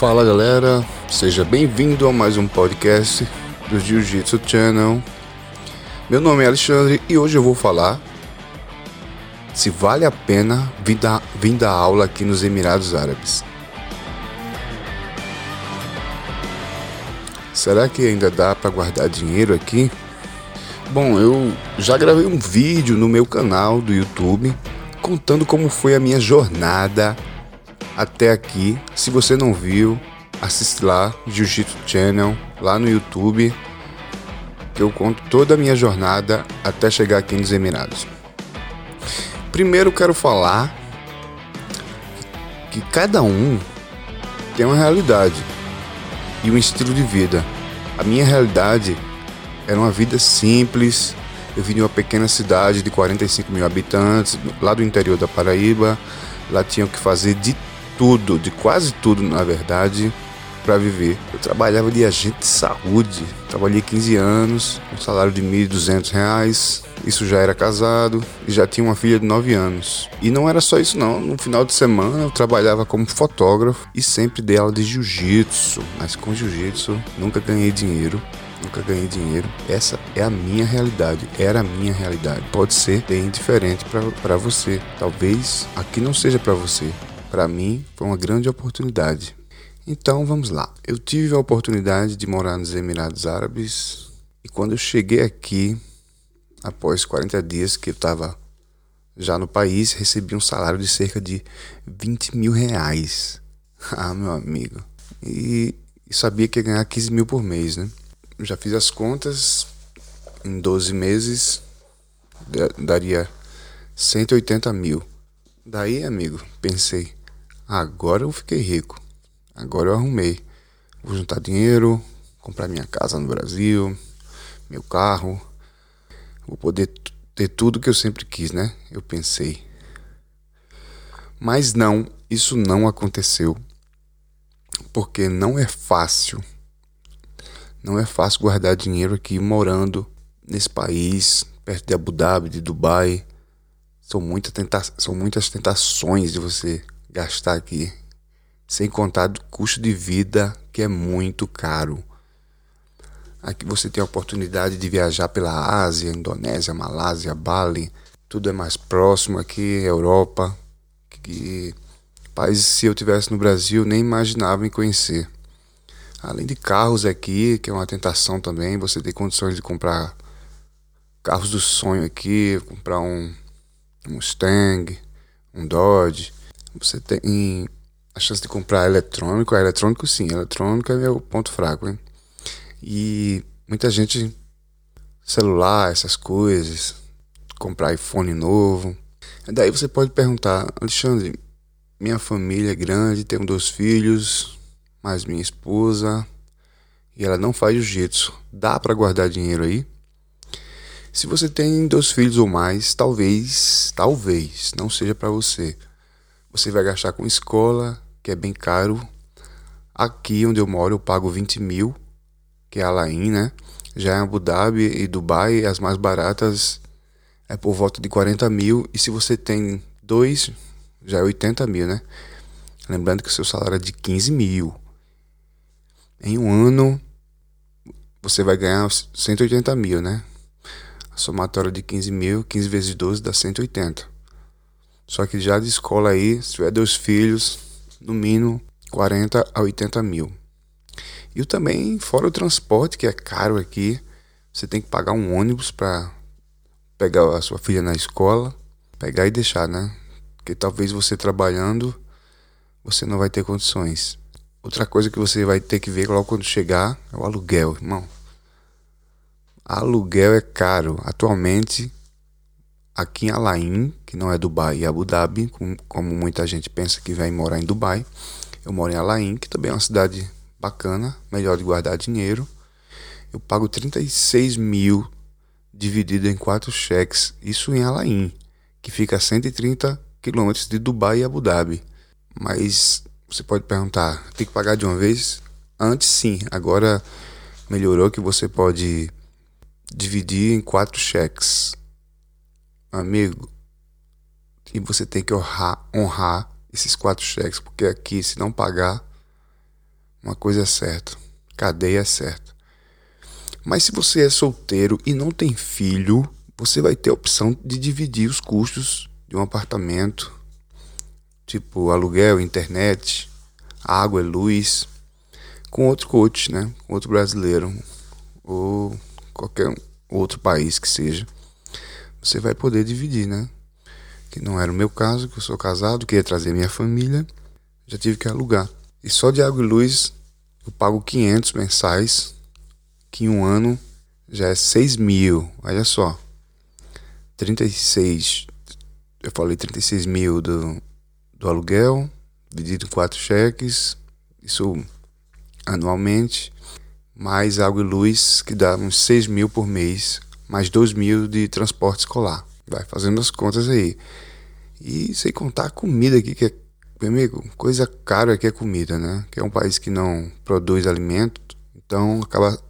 Fala galera, seja bem-vindo a mais um podcast do Jiu-Jitsu Channel. Meu nome é Alexandre e hoje eu vou falar se vale a pena vir dar, vir dar aula aqui nos Emirados Árabes. Será que ainda dá para guardar dinheiro aqui? Bom, eu já gravei um vídeo no meu canal do YouTube contando como foi a minha jornada até aqui. Se você não viu, assiste lá, Jiu-Jitsu Channel, lá no YouTube, que eu conto toda a minha jornada até chegar aqui nos Emirados. Primeiro quero falar que cada um tem uma realidade e um estilo de vida. A minha realidade era uma vida simples. Eu vim de uma pequena cidade de 45 mil habitantes, lá do interior da Paraíba. Lá tinham que fazer de tudo, de quase tudo, na verdade, para viver. Eu trabalhava de agente de saúde, trabalhei 15 anos, um salário de R$ 1.200. Isso já era casado e já tinha uma filha de 9 anos. E não era só isso não, no final de semana eu trabalhava como fotógrafo e sempre dei aula de jiu-jitsu, mas com jiu-jitsu nunca ganhei dinheiro nunca ganhei dinheiro. Essa é a minha realidade, era a minha realidade. Pode ser bem diferente para você. Talvez aqui não seja para você, para mim foi uma grande oportunidade. Então vamos lá. Eu tive a oportunidade de morar nos Emirados Árabes e quando eu cheguei aqui, após 40 dias que eu estava já no país, recebi um salário de cerca de 20 mil reais. Ah, meu amigo. E, e sabia que ia ganhar 15 mil por mês, né? Já fiz as contas, em 12 meses daria 180 mil. Daí, amigo, pensei, Agora eu fiquei rico. Agora eu arrumei. Vou juntar dinheiro, comprar minha casa no Brasil, meu carro. Vou poder ter tudo que eu sempre quis, né? Eu pensei. Mas não, isso não aconteceu. Porque não é fácil. Não é fácil guardar dinheiro aqui morando nesse país, perto de Abu Dhabi, de Dubai. São, muita tenta são muitas tentações de você gastar aqui. Sem contar do custo de vida que é muito caro. Aqui você tem a oportunidade de viajar pela Ásia, Indonésia, Malásia, Bali. Tudo é mais próximo aqui, Europa. Que países se eu tivesse no Brasil nem imaginava em conhecer. Além de carros aqui, que é uma tentação também, você tem condições de comprar carros do sonho aqui, comprar um, um Mustang, um Dodge, você tem a chance de comprar eletrônico. A eletrônico, sim, eletrônico é meu ponto fraco, hein? E muita gente, celular, essas coisas, comprar iPhone novo. Daí você pode perguntar, Alexandre, minha família é grande, tenho dois filhos, mais minha esposa, e ela não faz jiu-jitsu. Dá para guardar dinheiro aí? Se você tem dois filhos ou mais, talvez, talvez não seja para você. Você vai gastar com escola, que é bem caro. Aqui onde eu moro eu pago 20 mil, que é a Lain, né? Já em Abu Dhabi e Dubai, as mais baratas é por volta de 40 mil. E se você tem dois, já é 80 mil, né? Lembrando que o seu salário é de 15 mil. Em um ano, você vai ganhar 180 mil, né? A somatória de 15 mil, 15 vezes 12 dá 180. Só que já de escola aí, se tiver dois filhos, no mínimo 40 a 80 mil. E também, fora o transporte, que é caro aqui, você tem que pagar um ônibus para pegar a sua filha na escola, pegar e deixar, né? Porque talvez você trabalhando, você não vai ter condições. Outra coisa que você vai ter que ver logo quando chegar é o aluguel, irmão. Aluguel é caro. Atualmente, aqui em Alain, que não é Dubai e Abu Dhabi, como, muita gente pensa que vai morar em Dubai. Eu moro em Alain, que também é uma cidade bacana, melhor de guardar dinheiro. Eu pago 36 mil dividido em quatro cheques, isso em Alain, que fica a 130 quilômetros de Dubai e Abu Dhabi. Mas você pode perguntar, tem que pagar de uma vez? Antes sim, agora melhorou que você pode dividir em quatro cheques amigo, e você tem que honrar, honrar esses quatro cheques, porque aqui, se não pagar, Uma coisa é certa, cadeia é certa. Mas se você é solteiro e não tem filho, você vai ter a opção de dividir os custos de um apartamento, tipo aluguel, internet, água e luz, com outro coach, né? Com outro brasileiro ou qualquer outro país que seja. Você vai poder dividir, né? Que não era o meu caso, que eu sou casado, queria trazer minha família, já tive que alugar. E só de água e luz eu pago 500 mensais que em um ano já é 6 mil. Olha só. 36. Eu falei 36 mil do, do aluguel, dividido em quatro cheques. Isso anualmente. Mais água e luz, que dá uns 6 mil por mês. Mais 2 mil de transporte escolar. Vai fazendo as contas aí. E sem contar a comida aqui, que é, meu amigo, coisa cara aqui é comida, né? Que é um país que não produz alimento, então acaba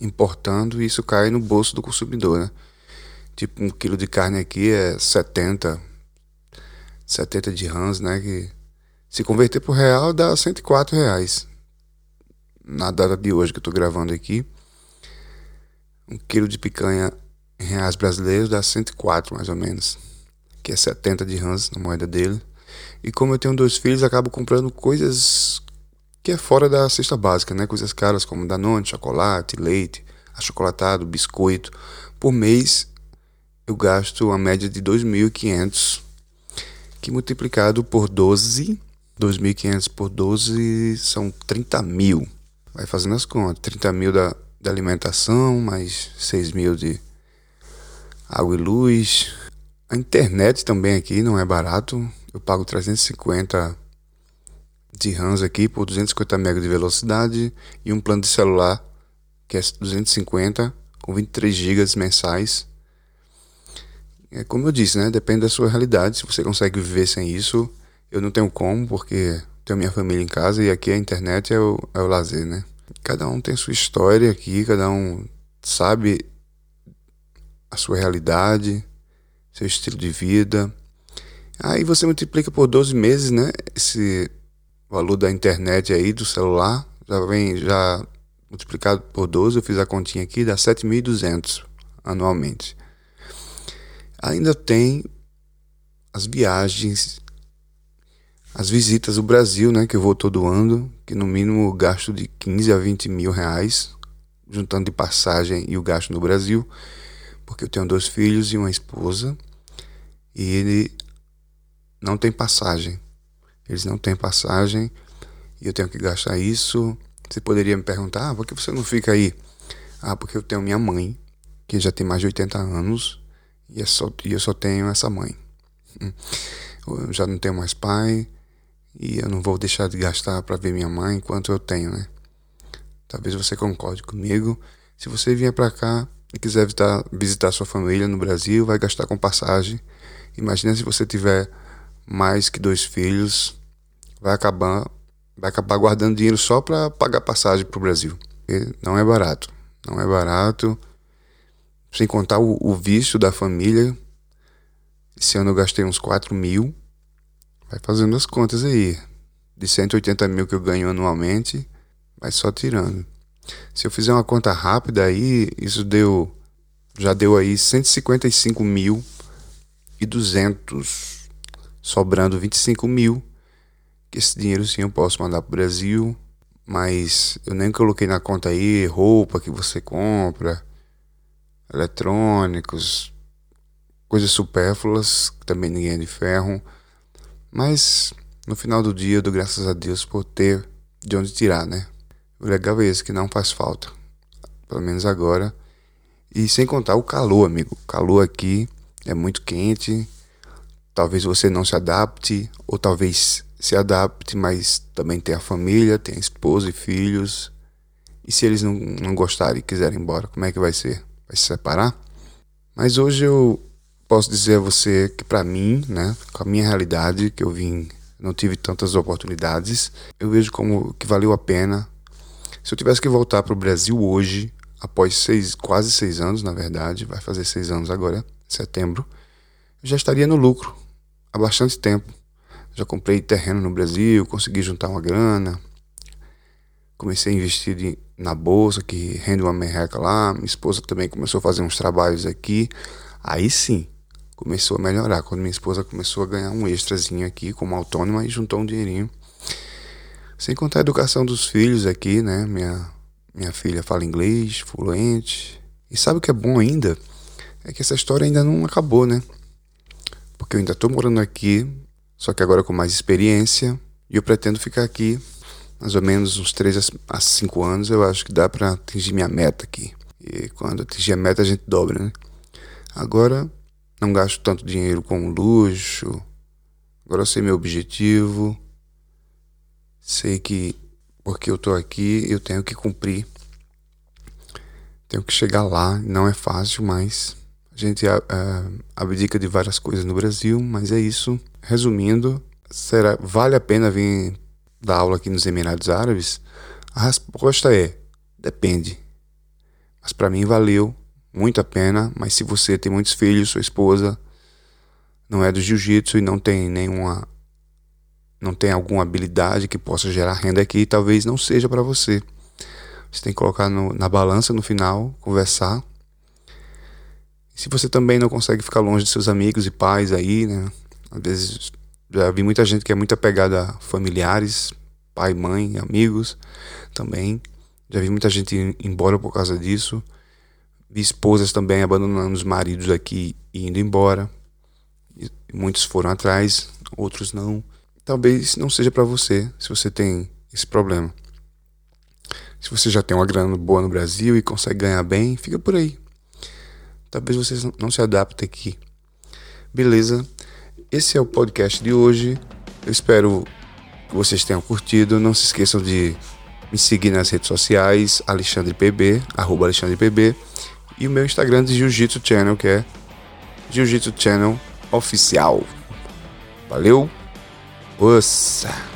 importando e isso cai no bolso do consumidor, né? Tipo, um quilo de carne aqui é 70, 70 de rãs, né? Que se converter por real dá 104 reais. Na data de hoje que eu tô gravando aqui, um quilo de picanha em reais brasileiros dá 104 mais ou menos, que é 70 de rãs na moeda dele. E como eu tenho dois filhos, acabo comprando coisas que é fora da cesta básica, né? Coisas caras como Danone, chocolate, leite, achocolatado, biscoito. Por mês eu gasto uma média de 2.500, que multiplicado por 12, 2.500 por 12 são 30 mil. Vai fazendo as contas, 30 mil da, da alimentação, mais 6 mil de água e luz. A internet também aqui não é barato, eu pago 350 de RAMs aqui por 250 MB de velocidade e um plano de celular que é 250 com 23 GB mensais. É como eu disse, né? Depende da sua realidade. Se você consegue viver sem isso, eu não tenho como, porque tenho minha família em casa e aqui a internet é o, é o lazer, né? Cada um tem sua história aqui, cada um sabe a sua realidade, seu estilo de vida. Aí você multiplica por 12 meses, né? Esse valor da internet aí, do celular, já vem já multiplicado por 12, eu fiz a continha aqui, dá 7.200 anualmente. Ainda tem as viagens, as visitas ao Brasil, né, que eu vou todo ano, que no mínimo gasto de 15 a 20 mil reais, juntando de passagem e o gasto no Brasil, porque eu tenho dois filhos e uma esposa, e ele não tem passagem. Eles não têm passagem e eu tenho que gastar isso. Você poderia me perguntar, ah, por que você não fica aí? Ah, porque eu tenho minha mãe, que já tem mais de 80 anos, e, é só, e eu só tenho essa mãe. Hum. Eu já não tenho mais pai, e eu não vou deixar de gastar para ver minha mãe enquanto eu tenho, né? Talvez você concorde comigo. Se você vier para cá e quiser visitar, visitar sua família no Brasil, vai gastar com passagem. Imagina se você tiver mais que dois filhos, vai acabar, vai acabar guardando dinheiro só para pagar passagem para o Brasil. E não é barato, não é barato. Sem contar o, o vício da família. Esse ano eu gastei uns 4 mil. Vai fazendo as contas aí. De 180 mil que eu ganho anualmente, vai só tirando. Se eu fizer uma conta rápida aí, isso deu. Já deu aí 155 mil e 200 sobrando 25 mil, que esse dinheiro sim eu posso mandar para o Brasil, mas eu nem coloquei na conta aí roupa que você compra, eletrônicos, coisas supérfluas, também ninguém é de ferro, mas no final do dia eu dou graças a Deus por ter de onde tirar, né? O legal é esse, que não faz falta, pelo menos agora. E sem contar o calor, amigo. O calor aqui é muito quente, Talvez você não se adapte, ou talvez se adapte, mas também tem a família, tem a esposa e filhos. E se eles não, não gostarem e quiserem ir embora, como é que vai ser? Vai se separar? Mas hoje eu posso dizer a você que para mim, né, com a minha realidade, que eu vim, não tive tantas oportunidades, eu vejo como que valeu a pena. Se eu tivesse que voltar para o Brasil hoje, após seis, quase seis anos, na verdade, vai fazer seis anos agora, setembro, eu já estaria no lucro há bastante tempo. Já comprei terreno no Brasil, consegui juntar uma grana, comecei a investir de, na bolsa, que rende uma merreca lá. Minha esposa também começou a fazer uns trabalhos aqui. Aí sim, começou a melhorar. Quando minha esposa começou a ganhar um extrazinho aqui como autônoma e juntou um dinheirinho. Sem contar a educação dos filhos aqui, né? Minha, minha filha fala inglês, fluente. E sabe o que é bom ainda? É que essa história ainda não acabou, né? Porque eu ainda tô morando aqui, só que agora com mais experiência. E eu pretendo ficar aqui mais ou menos uns 3 a 5 anos. Eu acho que dá para atingir minha meta aqui. E quando atingir a meta a gente dobra, né? Agora não gasto tanto dinheiro com luxo. Agora eu sei meu objetivo. Sei que porque eu tô aqui, eu tenho que cumprir. Tenho que chegar lá. Não é fácil, mas a gente uh, abdica de várias coisas no Brasil, mas é isso. Resumindo, será vale a pena vir dar aula aqui nos Emirados Árabes? A resposta é depende. Mas para mim valeu muito a pena, mas se você tem muitos filhos, sua esposa não é do jiu-jitsu e não tem nenhuma não tem alguma habilidade que possa gerar renda aqui, talvez não seja para você. Você tem que colocar no, na balança no final, conversar. Se você também não consegue ficar longe de seus amigos e pais aí, né? Às vezes já vi muita gente que é muito apegada a familiares, pai, mãe, amigos também. Já vi muita gente ir embora por causa disso. Vi esposas também abandonando os maridos aqui e indo embora. E muitos foram atrás, outros não. Talvez não seja para você, se você tem esse problema. Se você já tem uma grana boa no Brasil e consegue ganhar bem, fica por aí. Talvez você não se adapte aqui. Beleza? Esse é o podcast de hoje. Eu espero que vocês tenham curtido. Não se esqueçam de me seguir nas redes sociais, AlexandrePB, arroba AlexandrePB, e o meu Instagram de Jiu-Jitsu Channel, que é Jiu-Jitsu Channel Oficial. Valeu! Ossa!